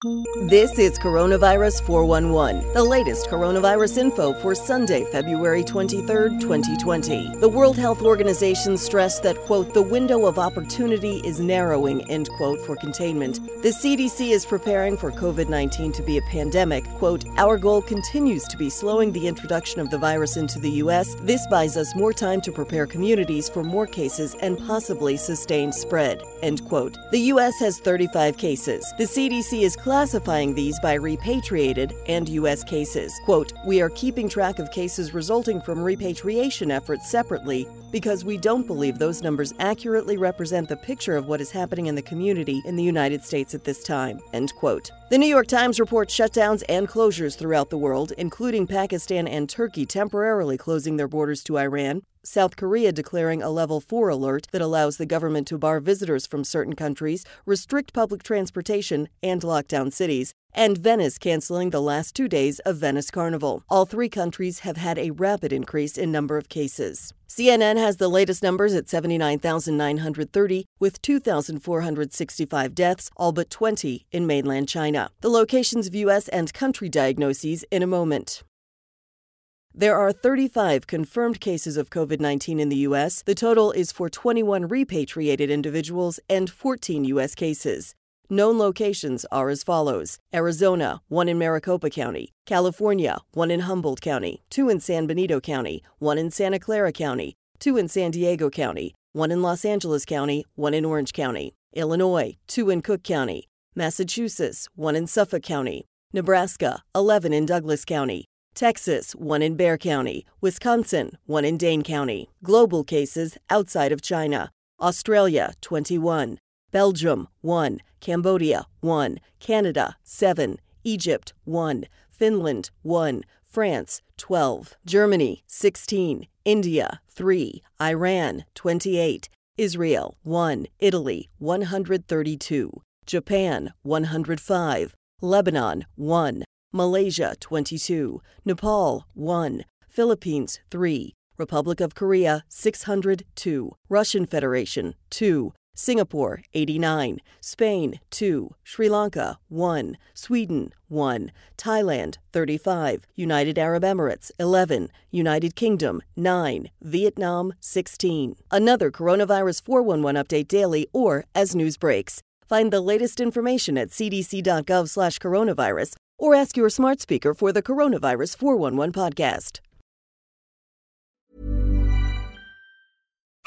This is Coronavirus 411, the latest coronavirus info for Sunday, February 23rd, 2020. The World Health Organization stressed that, quote, the window of opportunity is narrowing, end quote, for containment. The CDC is preparing for COVID 19 to be a pandemic. Quote, our goal continues to be slowing the introduction of the virus into the U.S. This buys us more time to prepare communities for more cases and possibly sustained spread, end quote. The U.S. has 35 cases. The CDC is classifying these by repatriated and U.S. cases. Quote, We are keeping track of cases resulting from repatriation efforts separately because we don't believe those numbers accurately represent the picture of what is happening in the community in the United States at this time. End quote. The New York Times reports shutdowns and closures throughout the world, including Pakistan and Turkey temporarily closing their borders to Iran, South Korea declaring a level 4 alert that allows the government to bar visitors from certain countries, restrict public transportation, and lock down cities, and Venice canceling the last two days of Venice Carnival. All three countries have had a rapid increase in number of cases. CNN has the latest numbers at 79,930, with 2,465 deaths, all but 20 in mainland China. The locations of U.S. and country diagnoses in a moment. There are 35 confirmed cases of COVID 19 in the U.S. The total is for 21 repatriated individuals and 14 U.S. cases. Known locations are as follows. Arizona, one in Maricopa County, California, one in Humboldt County, two in San Benito County, one in Santa Clara County, two in San Diego County, one in Los Angeles County, one in Orange County, Illinois, two in Cook County, Massachusetts, one in Suffolk County, Nebraska, 11 in Douglas County, Texas, one in Bexar County, Wisconsin, one in Dane County. Global cases outside of China. Australia, 21. Belgium, 1. Cambodia, 1. Canada, 7. Egypt, 1. Finland, 1. France, 12. Germany, 16. India, 3. Iran, 28. Israel, 1. Italy, 132. Japan, 105. Lebanon, 1. Malaysia 22, Nepal 1, Philippines 3, Republic of Korea 602, Russian Federation 2, Singapore 89, Spain 2, Sri Lanka 1, Sweden 1, Thailand 35, United Arab Emirates 11, United Kingdom 9, Vietnam 16. Another coronavirus 411 update daily or as news breaks. Find the latest information at cdc.gov/coronavirus or ask your smart speaker for the Coronavirus 411 podcast.